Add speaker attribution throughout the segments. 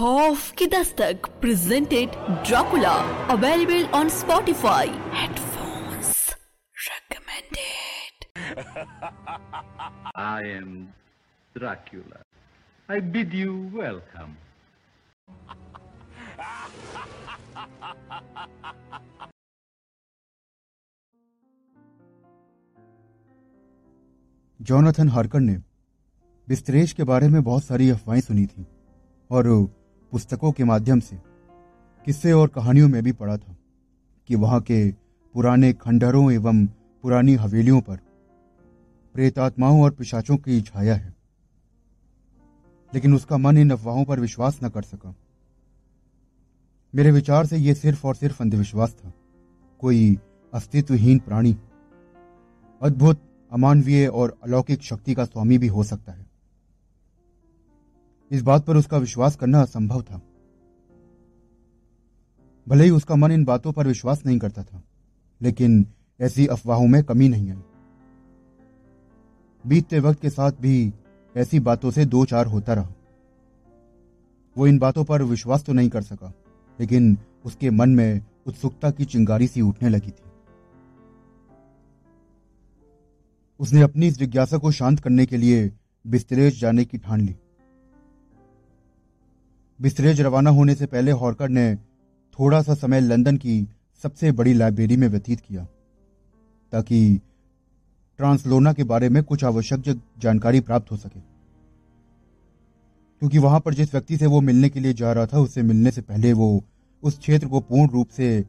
Speaker 1: खौफ की Dastak presented Dracula available on Spotify headphones recommended
Speaker 2: I am Dracula. I bid you welcome.
Speaker 3: Jonathan Harker ने बिस्तरेश के बारे में बहुत सारी अफवाहें सुनी थी और पुस्तकों के माध्यम से किस्से और कहानियों में भी पढ़ा था कि वहाँ के पुराने खंडरों एवं पुरानी हवेलियों पर प्रेतात्माओं और पिशाचों की छाया है। लेकिन उसका मन इन अफवाहों पर विश्वास न कर सका। मेरे विचार से यह सिर्फ़ और सिर्फ़ अंधविश्वास था। कोई अस्तित्वहीन प्राणी, अद्भुत अमानवीय और अलौकिक शक्ति का स्वामी भी हो सकता है। इस बात पर उसका विश्वास करना असंभव था। भले ही उसका मन इन बातों पर विश्वास नहीं करता था, लेकिन ऐसी अफवाहों में कमी नहीं आई। बीतते वक्त के साथ भी ऐसी बातों से दो चार होता रहा। वो इन बातों पर विश्वास तो नहीं कर सका, लेकिन उसके मन में उत्सुकता की चिंगारी सी उठने लगी थी। उसने अपनी इस जिज्ञासा को शांत करने के लिए बिस्तरेज जाने की ठान ली। बिस्तरेज रवाना होने से पहले हॉर्कर ने थोड़ा सा समय लंदन की सबसे बड़ी लाइब्रेरी में व्यतीत किया, ताकि ट्रांसलोना के बारे में कुछ आवश्यक जानकारी प्राप्त हो सके। क्योंकि वहाँ पर जिस व्यक्ति से वो मिलने के लिए जा रहा था, उससे मिलने से पहले वो उस क्षेत्र को पूर्ण रूप से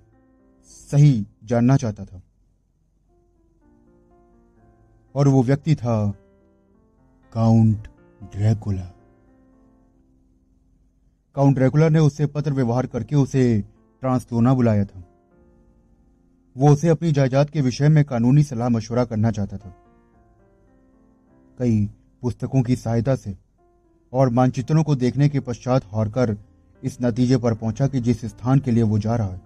Speaker 3: सही जानना चाहता था। और वो व्यक्ति था काउंट ड्रैकुला। काउंट ड्रैकुला ने उससे पत्र व्यवहार करके उसे ट्रांसलोना बुलाया था। वो उसे अपनी जायदाद के विषय में कानूनी सलाह मशवरा करना चाहता था। कई पुस्तकों की सहायता से और मानचित्रों को देखने के पश्चात हॉरकर इस नतीजे पर पहुँचा कि जिस स्थान के लिए वो जा रहा है,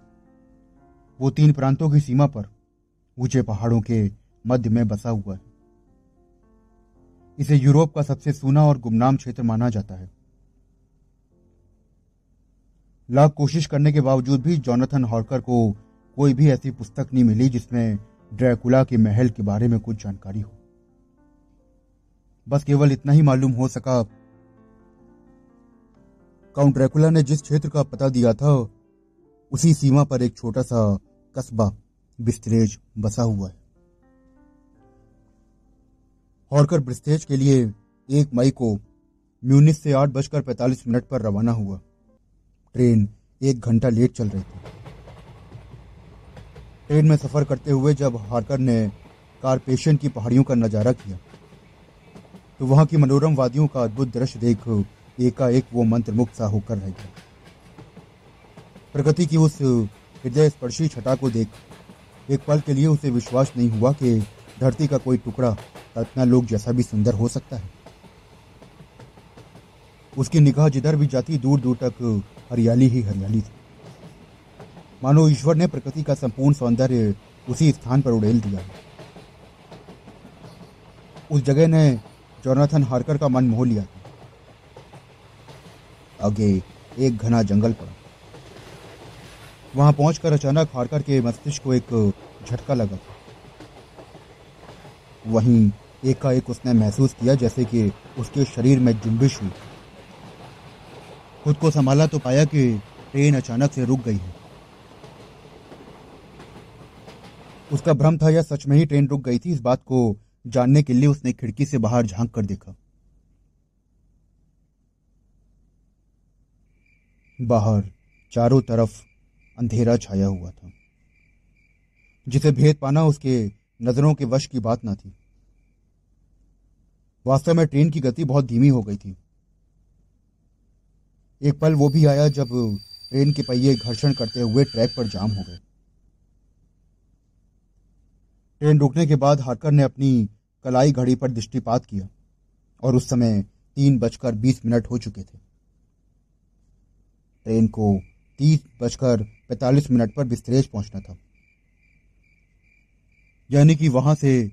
Speaker 3: वो तीन प्रांतों की सीमा पर ऊँचे पहाड़ों के मध्य में बसा हुआ है। इसे यूरोप का सबसे सूना और गुमनाम क्षेत्र माना जाता है। लाख कोशिश करने के बावजूद भी जॉनथन हॉर्कर को कोई भी ऐसी पुस्तक नहीं मिली जिसमें ड्रैकुला के महल के बारे में कुछ जानकारी हो। बस केवल इतना ही मालूम हो सका, काउंट ड्रैकुला ने जिस क्षेत्र का पता दिया था, उसी सीमा पर एक छोटा सा कस्बा, बिस्तरेज बसा हुआ है। हॉर्कर ब्रिस्तेज के लिए एक मई को म्यूनिस से आठ बजकर पैंतालीस मिनट पर रवाना हुआ। ट्रेन एक घंटा लेट चल रही थी। ट्रेन में सफ़र करते हुए जब हार्कर ने कारपेशन की पहाड़ियों का नज़ारा किया तो वहाँ की मनोरम वादियों का अद्भुत दृश्य देख एकाएक वो मंत्र मुक्त सा होकर रह गया। प्रकृति की उस हृदय स्पर्शी छटा को देख एक पल के लिए उसे विश्वास नहीं हुआ कि धरती का कोई टुकड़ा कल्पना लोग जैसा भी सुंदर हो सकता है। उसकी निगाह जिधर भी जाती दूर दूर तक हरियाली ही हरियाली थी। मानो ईश्वर ने प्रकृति का संपूर्ण सौंदर्य उसी स्थान पर उड़ेल दिया उस जगह ने जोनाथन हार्कर का मन मोह लिया था। आगे एक घना जंगल पड़ा। वहाँ पहुंचकर अचानक हार्कर के मस्तिष्क को एक झटका लगा था। वहीं एकाएक उसने महसूस किया जैसे कि उसके शरीर में जुम्बिश हुई। खुद को संभाला तो पाया कि ट्रेन अचानक से रुक गई है। उसका भ्रम था या सच में ही ट्रेन रुक गई थी। इस बात को जानने के लिए उसने खिड़की से बाहर झाँक कर देखा। बाहर चारों तरफ़ अंधेरा छाया हुआ था। जिसे भेद पाना उसके नज़रों के वश की बात ना थी। वास्तव में ट्रेन की गति बहुत धीमी हो गई थी। एक पल वो भी आया जब ट्रेन के पहिए घर्षण करते हुए ट्रैक पर जाम हो गए। ट्रेन रुकने के बाद हार्कर ने अपनी कलाई घड़ी पर दृष्टिपात किया और उस समय तीन बजकर बीस मिनट हो चुके थे। ट्रेन को तीस बजकर पैंतालीस मिनट पर बिस्तरेज पहुँचना था। यानी कि वहाँ से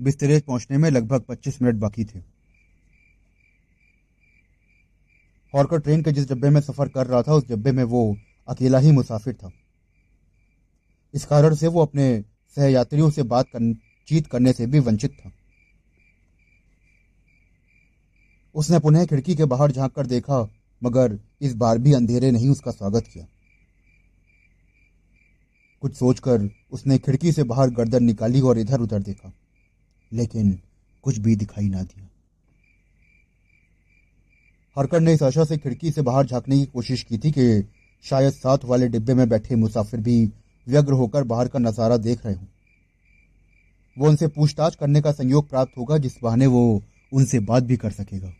Speaker 3: बिस्तरेज पहुँचने में लगभग पच्चीस मिनट बाकी थे। हॉरकर ट्रेन के जिस डब्बे में सफ़र कर रहा था, उस डिब्बे में वो अकेला ही मुसाफिर था। इस कारण से वो अपने सहयात्रियों से बात चीत करने से भी वंचित था। उसने पुनः खिड़की के बाहर झाँक कर देखा, मगर इस बार भी अंधेरे नहीं उसका स्वागत किया। कुछ सोचकर उसने खिड़की से बाहर गर्दन निकाली और इधर उधर देखा, लेकिन कुछ भी दिखाई ना दिया। हरकर ने इस आशा से खिड़की से बाहर झांकने की कोशिश की थी कि शायद साथ वाले डिब्बे में बैठे मुसाफिर भी व्यग्र होकर बाहर का नज़ारा देख रहे हों। वो उनसे पूछताछ करने का संयोग प्राप्त होगा, जिस बहाने वो उनसे बात भी कर सकेगा।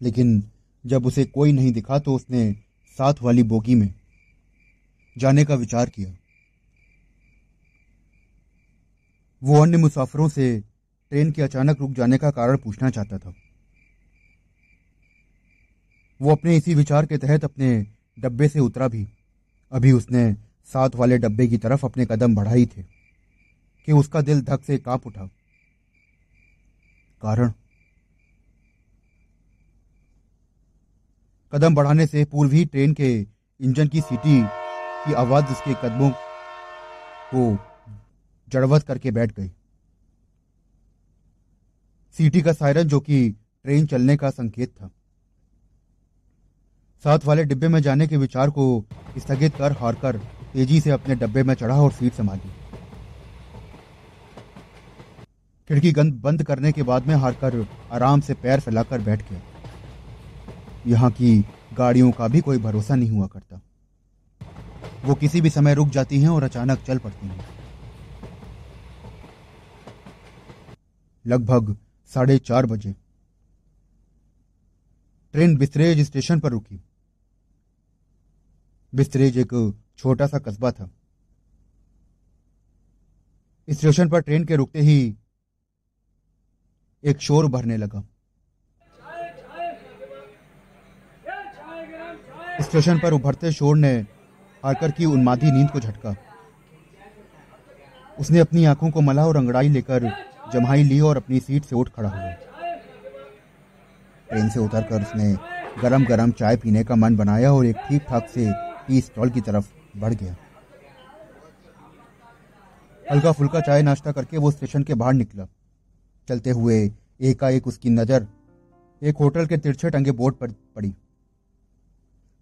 Speaker 3: लेकिन जब उसे कोई नहीं दिखा तो उसने साथ वाली बोगी में जाने का विचार किया। वो अन्य मुसाफिरों से ट्रेन के अचानक रुक जाने का कारण पूछना चाहता था। वो अपने इसी विचार के तहत अपने डब्बे से उतरा भी। अभी उसने साथ वाले डब्बे की तरफ़ अपने कदम बढ़ाई थे कि उसका दिल धक से काँप उठा। कारण? कदम बढ़ाने से पूर्व ही ट्रेन के इंजन की सीटी की आवाज़ उसके कदमों को जड़वत करके बैठ गई। सीटी का सायरन जो कि ट्रेन चलने का संकेत था। साथ वाले डिब्बे में जाने के विचार को स्थगित कर हारकर तेज़ी से अपने डब्बे में चढ़ा और सीट संभाली। खिड़की गंद बंद करने के बाद में हारकर आराम से पैर फैलाकर बैठ गया। यहाँ की गाड़ियों का भी कोई भरोसा नहीं हुआ करता। वो किसी भी समय रुक जाती हैं और अचानक चल पड़ती हैं। लगभग साढ़े चार बजे। ट्रेन बिस्तरेज स्टेशन पर रुकी। बिस्तरेज एक छोटा सा कस्बा था। स्टेशन पर ट्रेन के रुकते ही एक शोर भरने लगा। स्टेशन पर उभरते शोर ने आकर की उन्मादी नींद को झटका। उसने अपनी आँखों को मला और अंगड़ाई लेकर जमाई ली और अपनी सीट से उठ खड़ा हुआ ट्रेन से उतरकर उसने गरम गरम चाय पीने का मन बनाया और एक ठीक ठाक से टी स्टॉल की तरफ़ बढ़ गया। हल्का फुल्का चाय नाश्ता करके वो स्टेशन के बाहर निकला। चलते हुए एकाएक उसकी नज़र एक होटल के तिरछे टंगे बोर्ड पर पड़ी,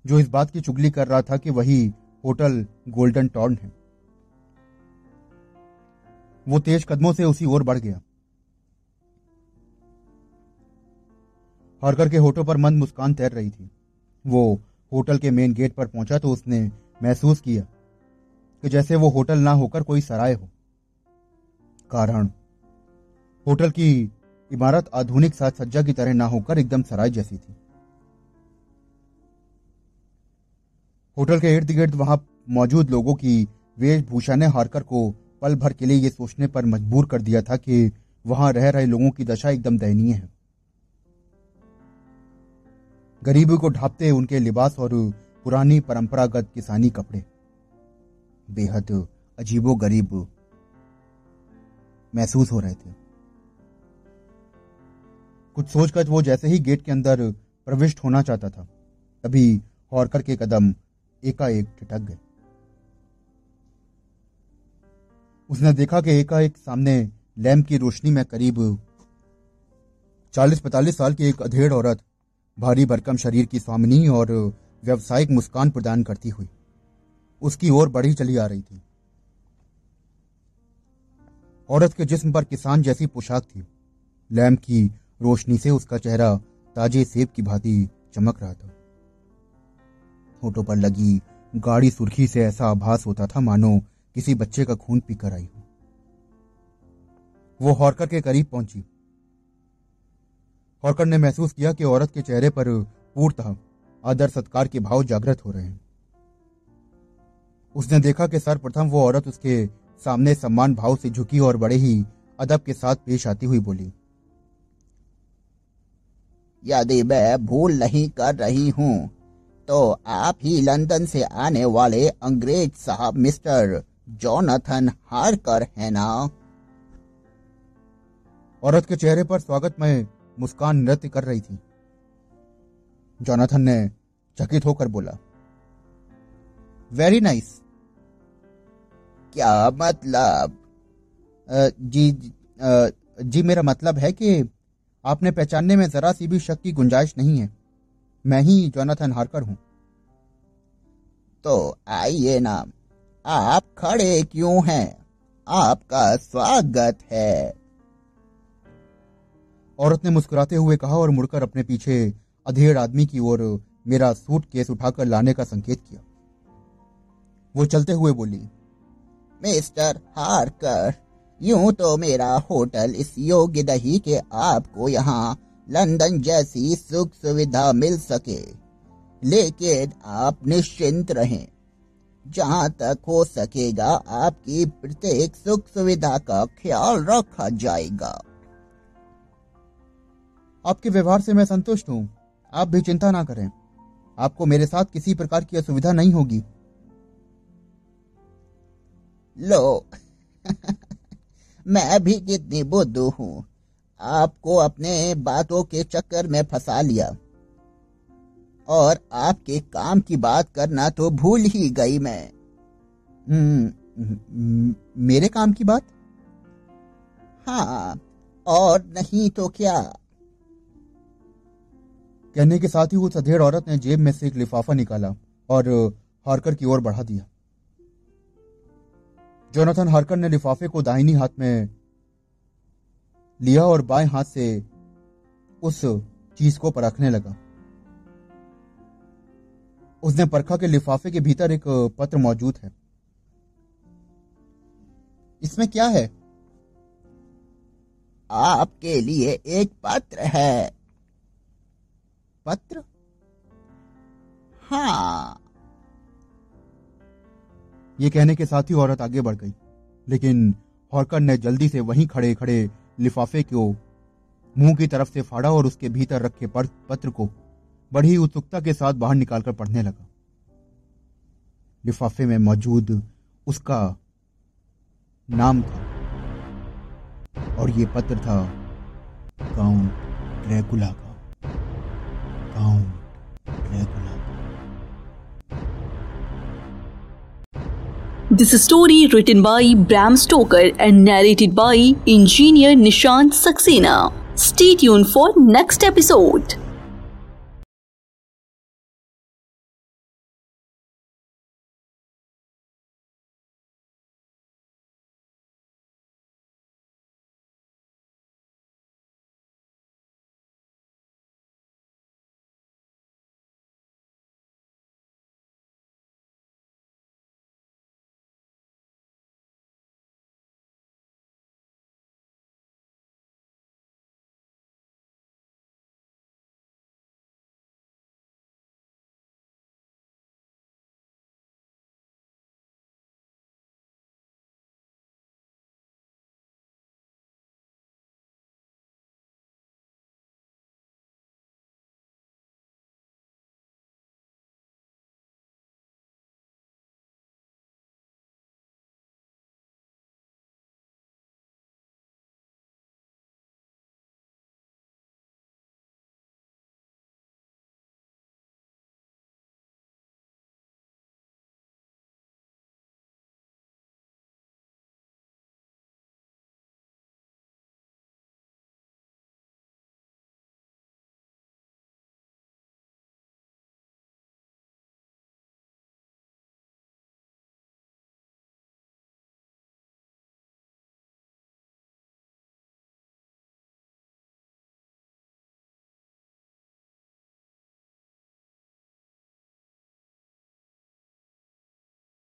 Speaker 3: जो इस बात की चुगली कर रहा था कि वही होटल गोल्डन टॉर्न है। वो तेज कदमों से उसी ओर बढ़ गया। हरकर के होटल पर मंद मुस्कान तैर रही थी। वो होटल के मेन गेट पर पहुँचा तो उसने महसूस किया कि जैसे वो होटल ना होकर कोई सराय हो। कारण, होटल की इमारत आधुनिक साज सज्जा की तरह ना होकर एकदम सराय जैसी थी। होटल के इर्द गिर्द वहाँ मौजूद लोगों की वेशभूषा ने हारकर को पल भर के लिए यह सोचने पर मजबूर कर दिया था कि वहाँ रह रहे लोगों की दशा एकदम दयनीय है। गरीबी को ढापते उनके लिबास और पुरानी परंपरागत किसानी कपड़े। बेहद अजीबो गरीब महसूस हो रहे थे। कुछ सोचकर वो जैसे ही गेट के अंदर प्रविष्ट होना चाहता था, तभी हॉर्कर के कदम एकाएक ठिठक गए। उसने देखा कि एकाएक सामने लैम्प की रोशनी में करीब चालीस पैतालीस साल की एक अधेड़ औरत भारी भरकम शरीर की स्वामिनी और व्यवसायिक मुस्कान प्रदान करती हुई उसकी ओर बढ़ी चली आ रही थी। औरत के जिस्म पर किसान जैसी पोशाक थी। लैम्प की रोशनी से उसका चेहरा ताजे सेब की भांति चमक रहा था। होठों पर लगी गाढ़ी सुर्खी से ऐसा आभास होता था, मानो किसी बच्चे का खून पीकर आई हो। वो हॉरकर के करीब पहुँची। हॉरकर ने महसूस किया कि औरत के चेहरे पर पूर्णतः आदर सत्कार के भाव जागृत हो रहे हैं। उसने देखा कि सर्वप्रथम वो औरत उसके सामने सम्मान भाव से झुकी और बड़े ही अदब के साथ पेश आती हुई बोली,
Speaker 4: यदि मैं भूल नहीं कर रही हूँ तो आप ही लंदन से आने वाले अंग्रेज़ साहब मिस्टर जॉनथन हारकर है ना?
Speaker 3: औरत के चेहरे पर स्वागत में मुस्कान नृत्य कर रही थी। जोनाथन ने चकित होकर बोला वेरी नाइस nice.
Speaker 4: क्या मतलब?
Speaker 3: जी जी मेरा मतलब है कि आपने पहचानने में जरा सी भी शक की गुंजाइश नहीं है। मैं ही जोनाथन हारकर हूँ।
Speaker 4: तो आइए ना। आप खड़े क्यों हैं? आपका स्वागत है।
Speaker 3: औरत ने मुस्कुराते हुए कहा और मुड़कर अपने पीछे अधेड़ आदमी की ओर मेरा सूट केस उठाकर लाने का संकेत किया। वो चलते हुए बोली,
Speaker 4: मिस्टर हारकर, यूँ तो मेरा होटल इस योग्य दही के आपको यहाँ लंदन जैसी सुख सुविधा मिल सके, लेकिन आप निश्चिंत रहें। जहाँ तक हो सकेगा आपकी प्रत्येक सुख सुविधा का ख्याल रखा जाएगा।
Speaker 3: आपके व्यवहार से मैं संतुष्ट हूँ। आप भी चिंता ना करें। आपको मेरे साथ किसी प्रकार की असुविधा नहीं होगी।
Speaker 4: लो। मैं भी कितनी बुद्धू हूँ। आपको अपने बातों के चक्कर में फंसा लिया। और आपके काम की बात करना तो भूल ही गई मैं।
Speaker 3: हम्म, मेरे काम की बात?
Speaker 4: हाँ और नहीं तो क्या?
Speaker 3: कहने के साथ ही उस अधेड़ औरत ने जेब में से एक लिफाफा निकाला और हारकर की ओर बढ़ा दिया। जोनाथन हारकर ने लिफाफे को दाहिनी हाथ में लिया और बाएँ हाथ से उस चीज़ को परखने लगा। उसने परखा के लिफाफे के भीतर एक पत्र मौजूद है। इसमें क्या है?
Speaker 4: आपके लिए एक पत्र है।
Speaker 3: पत्र?
Speaker 4: हाँ।
Speaker 3: ये कहने के साथ ही औरत आगे बढ़ गई। लेकिन हॉर्कर ने जल्दी से वहीं खड़े खड़े लिफाफे को मुँह की तरफ़ से फाड़ा और उसके भीतर रखे पत्र को बड़ी उत्सुकता के साथ बाहर निकालकर पढ़ने लगा लिफाफे में मौजूद उसका नाम था और ये पत्र था काउंट ड्रैकुला का Count Dracula
Speaker 1: This story written by Bram Stoker and narrated by engineer Nishant Saxena. Stay tuned for next episode.